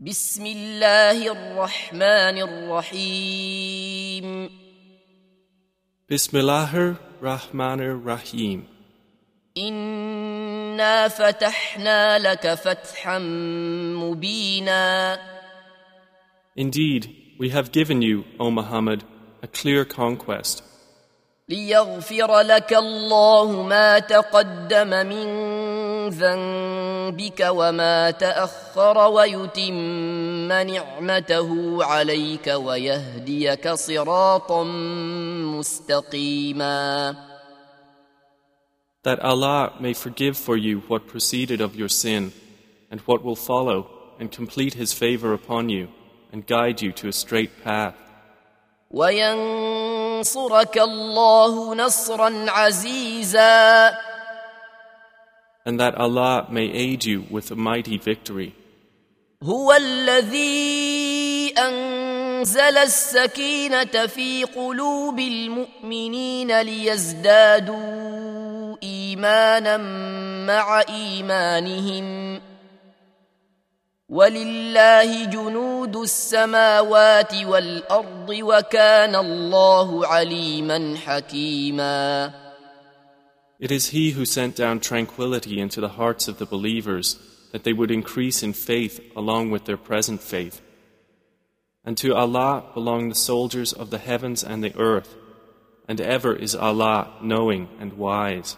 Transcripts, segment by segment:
بسم الله الرحمن الرحيم Bismillahir Rahmanir Rahim. إنا فتحنا لك فتحا مبينا Indeed, we have given you, O Muhammad, a clear conquest, ليغفر لك الله ما تقدم من ذنبك وما تأخر ويتم نعمته عليك ويهديك صراطا مستقيما that Allah may forgive for you what preceded of your sin and what will follow, and complete His favor upon you, and guide you to a straight path. وينصرك الله نصرا عزيزا and that Allah may aid you with a mighty victory. هو الذي أنزل السكينة في قلوب المؤمنين ليزدادوا إيمانا مع إيمانهم ولله جنود السماوات والأرض وكان الله عليما حكيما It is He who sent down tranquility into the hearts of the believers that they would increase in faith along with their present faith. And to Allah belong the soldiers of the heavens and the earth, and ever is Allah knowing and wise.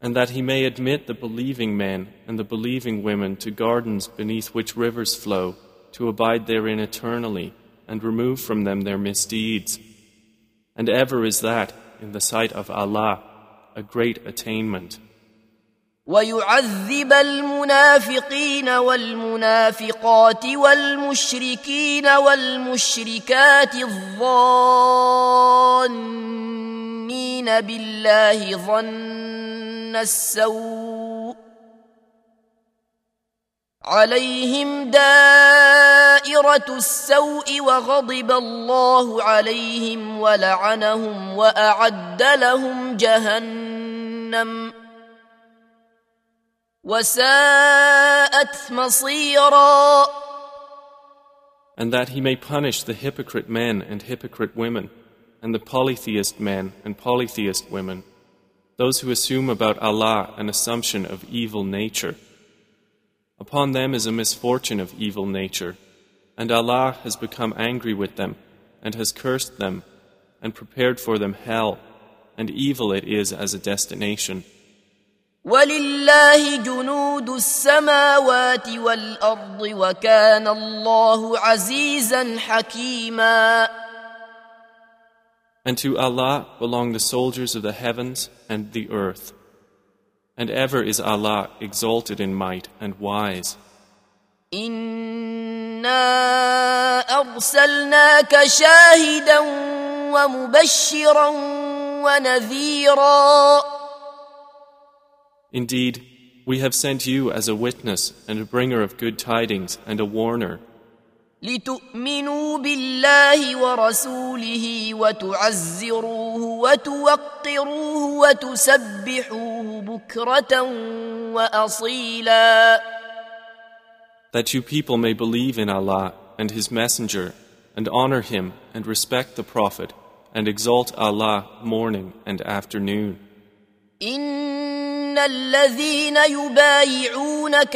And that He may admit the believing men and the believing women to gardens beneath which rivers flow, to abide therein eternally, and remove from them their misdeeds. And ever is that, in the sight of Allah, a great attainment. ويعذب المنافقين والمنافقات والمشركين والمشركات الظانين بالله ظن السوء عليهم دائرة السوء وغضب الله عليهم ولعنهم وأعد لهم جهنم وساءت مصيرا And that He may punish the hypocrite men and hypocrite women, and the polytheist men and polytheist women, those who assume about Allah an assumption of evil nature. Upon them is a misfortune of evil nature, and Allah has become angry with them, and has cursed them, and prepared for them hell, and evil it is as a destination. ولله جنود السماوات والأرض وكان الله عزيزا حكيما And to Allah belong the soldiers of the heavens and the earth. And ever is Allah exalted in might and wise. إنا أرسلناك شاهدا ومبشرا ونذيرا Indeed, we have sent you as a witness and a bringer of good tidings and a warner, لتؤمنوا بالله ورسوله وتعزروه وتوقروه وتسبحوه بكرة وأصيلا that you people may believe in Allah and His Messenger, and honor Him and respect the Prophet, and exalt Allah morning and afternoon. إن الذين يبايعونك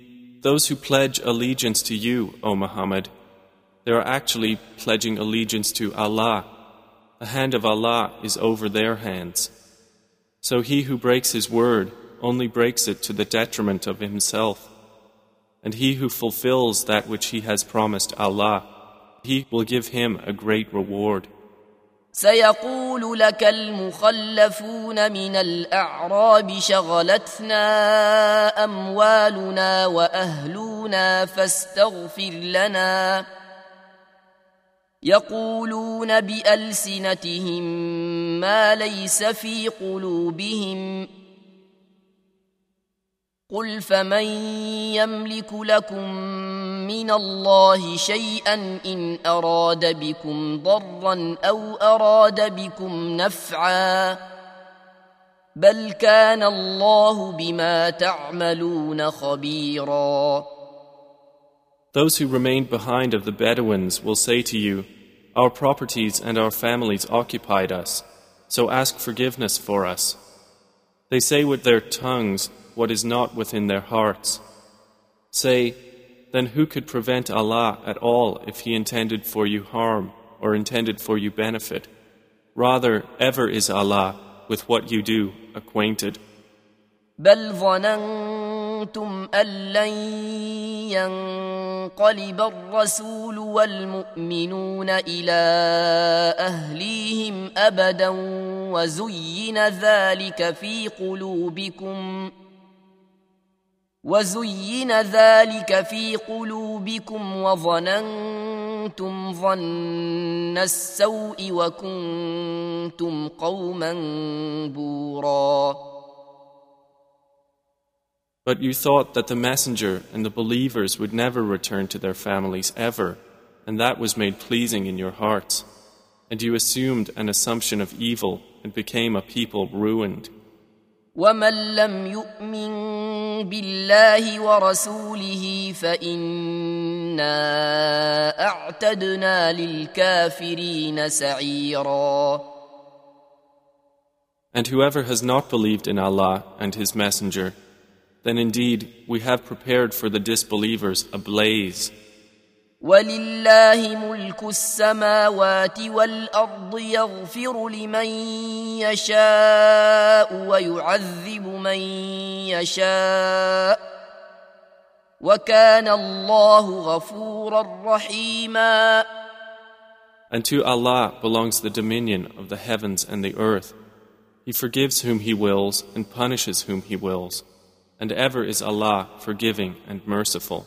those who pledge allegiance to you, O Muhammad, they are actually pledging allegiance to Allah, the hand of Allah is over their hands. So he who breaks his word only breaks it to the detriment of himself. And he who fulfills that which he has promised Allah, he will give him a great reward. سيقول لك المخلفون من الأعراب شغلتنا أموالنا وأهلنا فاستغفر لنا. يقولون بألسنتهم ما ليس في قلوبهم. قل فمن يملك لكم من الله شيئا ان اراد بكم ضرا او اراد بكم نفعا بل كان الله بما تعملون خبيرا Those who remained behind of the Bedouins will say to you, Our properties and our families occupied us, so ask forgiveness for us. They say with their tongues, what is not within their hearts. Say, then who could prevent Allah at all if He intended for you harm or intended for you benefit? Rather, ever is Allah with what you do acquainted. بل ظننتم أن لن ينقلب الرسول والمؤمنون إلى أهليهم أبدا وزين ذلك في قلوبكم ۖ وزين ذلك في قلوبكم وظننتم ظن السوء وكنتم قوما بورا But you thought that the messenger and the believers would never return to their families ever, and that was made pleasing in your hearts. And you assumed an assumption of evil and became a people ruined. ومن لم يؤمن بالله ورسوله فإنا أعتدنا للكافرين سعيرا And whoever has not believed in Allah and His Messenger, then indeed we have prepared for the disbelievers a blaze. ولله ملك السماوات والارض يغفر لمن يشاء ويعذب من يشاء وكان الله غفورا رحيما And to Allah belongs the dominion of the heavens and the earth. He forgives whom He wills and punishes whom He wills. And ever is Allah forgiving and merciful.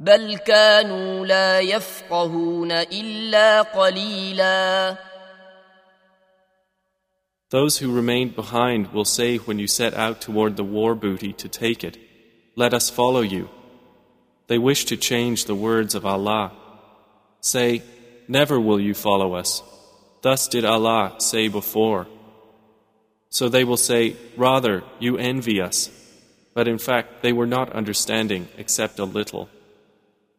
بل كانوا لا يفقهون الا قليلا Those who remained behind will say when you set out toward the war booty to take it, Let us follow you. They wish to change the words of Allah. Say, Never will you follow us. Thus did Allah say before. So they will say, Rather, you envy us. But in fact, they were not understanding except a little.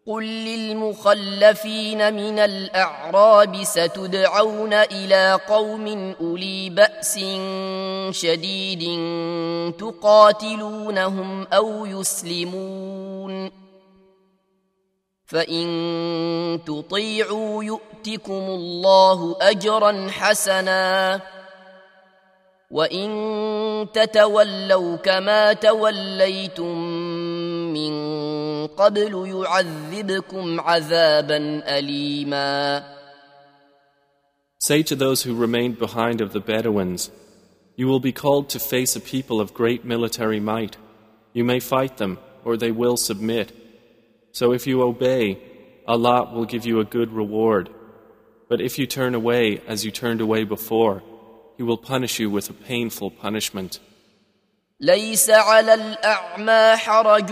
قل للمخلفين من الاعراب ستدعون إلى قوم اولي باس شديد تقاتلونهم أو يسلمون فان تطيعوا يؤتكم الله اجرا حسنا وان تتولوا كما توليتم من قبل يعذبكم عذابا أليما Say to those who remained behind of the Bedouins, You will be called to face a people of great military might. You may fight them, or they will submit. So if you obey, Allah will give you a good reward. But if you turn away as you turned away before, He will punish you with a painful punishment. ليس على الأعمى حرج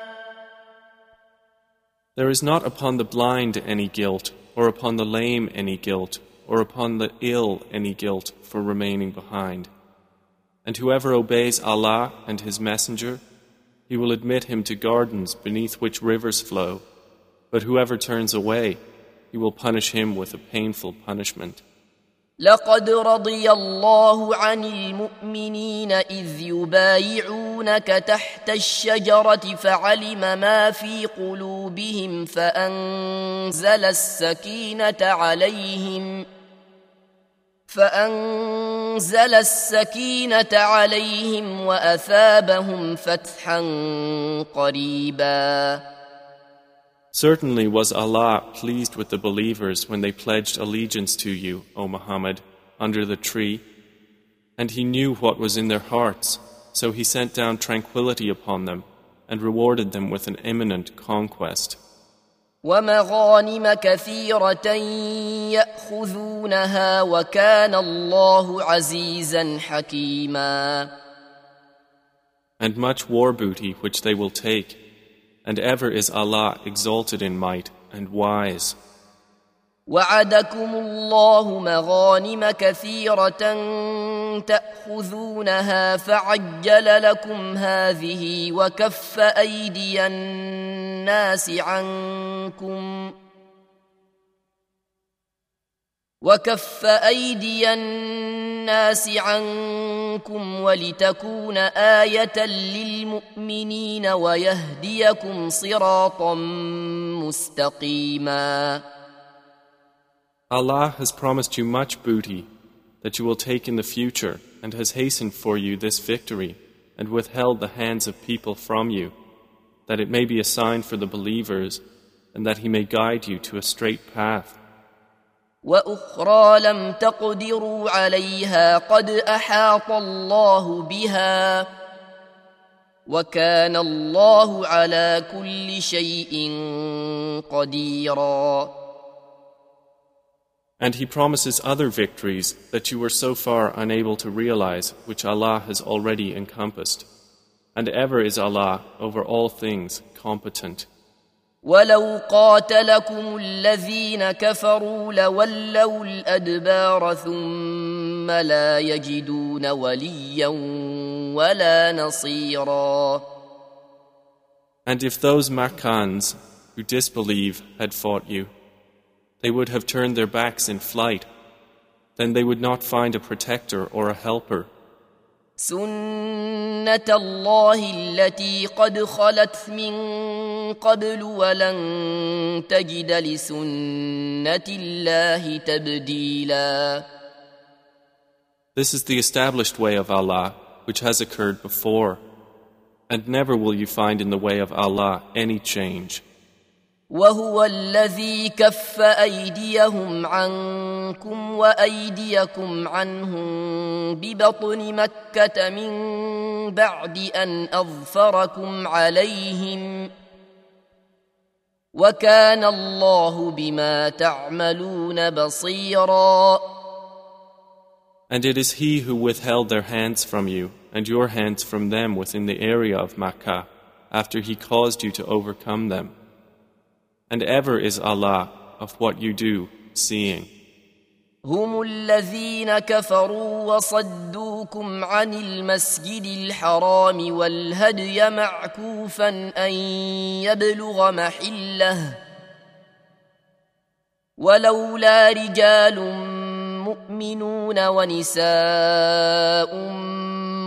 There is not upon the blind any guilt, or upon the lame any guilt, or upon the ill any guilt for remaining behind. And whoever obeys Allah and His Messenger, He will admit him to gardens beneath which rivers flow. But whoever turns away, He will punish him with a painful punishment. لقد رضي الله عن المؤمنين إذ يبايعونك تحت الشجرة فعلم ما في قلوبهم فأنزل السكينة عليهم فأنزل السكينة عليهم وأثابهم فتحا قريبا Certainly was Allah pleased with the believers when they pledged allegiance to you, O Muhammad, under the tree, and He knew what was in their hearts, so He sent down tranquility upon them and rewarded them with an imminent conquest. ومغانم كثيرة يأخذونها وكان الله عزيزا حكيما And much war booty which they will take, and ever is Allah exalted in might and wise. وعدكم الله مغانم كثيرة تأخذونها فعجل لكم هذه وكف أيدي الناس عنكم وكف أيدي الناس عنكم ولتكون آية للمؤمنين ويهديكم صراطا مستقيما Allah has promised you much booty that you will take in the future and has hastened for you this victory and withheld the hands of people from you that it may be a sign for the believers and that he may guide you to a straight path. واخرى لم تقدروا عليها قد احاط الله بها وكان الله على كل شيء قديرا And he promises other victories that you were so far unable to realize, which Allah has already encompassed. And ever is Allah over all things competent. ولو قاتلكم الذين كفروا لولوا الادبار ثم لا يجدون وليا ولا نصيرا And if those Makkans who disbelieve had fought you, they would have turned their backs in flight, then they would not find a protector or a helper. سنه الله التي قد خلت من قبل ولن تجد لسنه الله تبديلا This is the established way of Allah, which has occurred before. And never will you find in the way of Allah any change. وهو الذي كف ايديهم عنكم وايديكم عنهم ببطن مكه من بعد ان اظفركم عليهم وكان الله بما تعملون بصيرا And it is He who withheld their hands from you and your hands from them within the area of Makkah after He caused you to overcome them. And ever is Allah of what you do seeing. هم الذين كفروا وصدوكم عن المسجد الحرام والهدي معكوفا أن يبلغ محلة ولولا رجال مؤمنون ونساء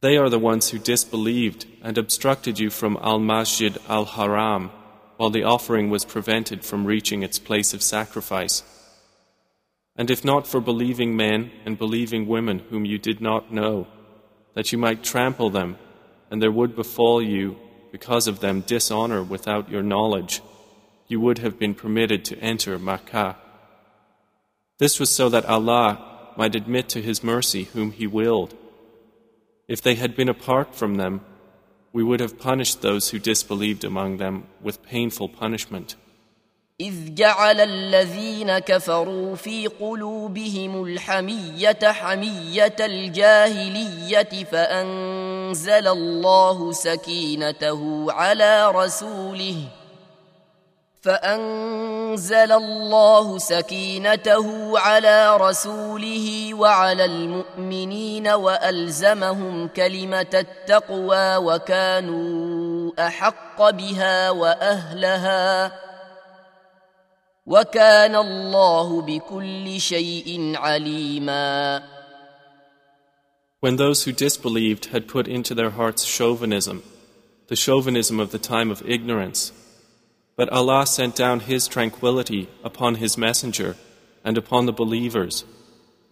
They are the ones who disbelieved and obstructed you from Al Masjid Al Haram while the offering was prevented from reaching its place of sacrifice. And if not for believing men and believing women whom you did not know, that you might trample them, and there would befall you, because of them, dishonor without your knowledge, you would have been permitted to enter Makkah. This was so that Allah might admit to His mercy whom He willed. If they had been apart from them, we would have punished those who disbelieved among them with painful punishment. إذ جعل الذين كفروا في قلوبهم الحمية حمية الجاهلية فأنزل الله سكينته على رسوله فأنزل الله سكينته على رسوله وعلى المؤمنين وألزمهم كلمة التقوى وكانوا أحق بها وأهلها وكان الله بكل شيء عليما. When those who disbelieved had put into their hearts chauvinism, the chauvinism of the time of ignorance, But Allah sent down His tranquility upon His Messenger and upon the believers,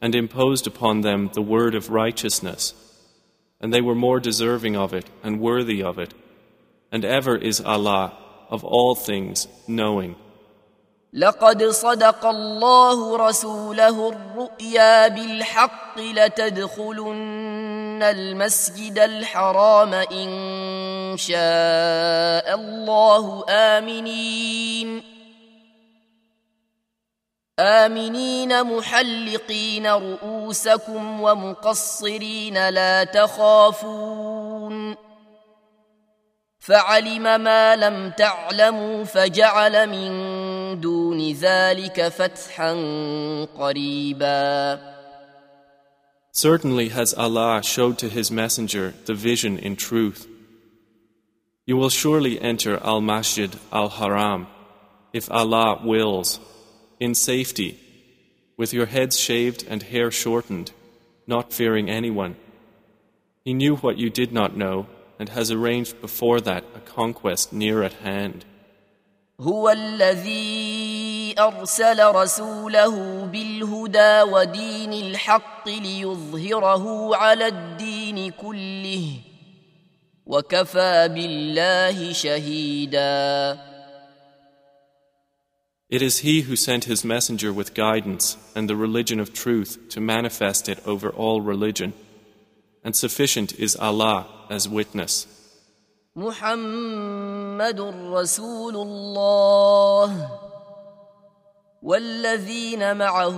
and imposed upon them the word of righteousness. And they were more deserving of it and worthy of it. And ever is Allah of all things knowing. لقد صدق الله رسوله الرؤيا بالحق لتدخلن المسجد الحرام إن شاء الله آمنين. آمنين محلقين رؤوسكم ومقصرين لا تخافون. فعلم ما لم تعلموا فجعل من دون ذلك فتحا قريبا. Certainly has Allah showed to His Messenger the vision in truth. You will surely enter Al Masjid Al Haram, if Allah wills, in safety, with your heads shaved and hair shortened, not fearing anyone. He knew what you did not know and has arranged before that a conquest near at hand. هو الذي أرسل رسوله بالهدى ودين الحق ليظهره على الدين كله وكفى بالله شهيدا It is He who sent His messenger with guidance and the religion of truth to manifest it over all religion. And sufficient is Allah as witness. محمد رسول الله والذين معه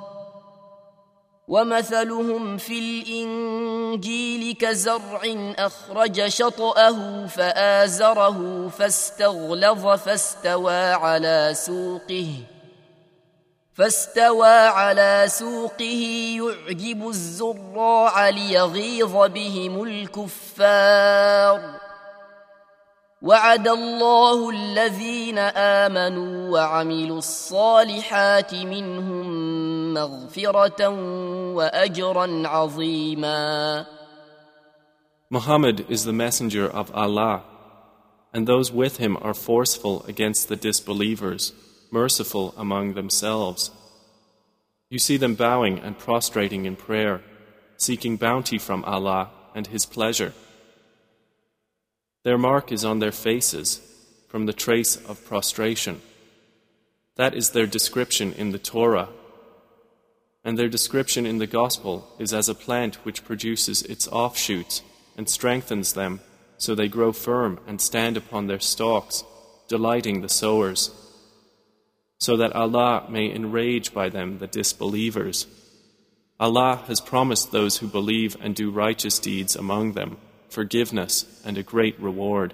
ومثلهم في الإنجيل كزرع أخرج شطأه فآزره فاستغلظ فاستوى على سوقه فاستوى على سوقه يعجب الزراع ليغيظ بهم الكفار. وعد الله الذين آمنوا وعملوا الصالحات منهم مغفره واجرا عظيما Muhammad is the messenger of Allah, and those with him are forceful against the disbelievers. merciful among themselves. You see them bowing and prostrating in prayer, seeking bounty from Allah and His pleasure. Their mark is on their faces from the trace of prostration. That is their description in the Torah. and their description in the Gospel is as a plant which produces its offshoots and strengthens them so they grow firm and stand upon their stalks delighting the sowers, so that Allah may enrage by them the disbelievers. Allah has promised those who believe and do righteous deeds among them forgiveness and a great reward.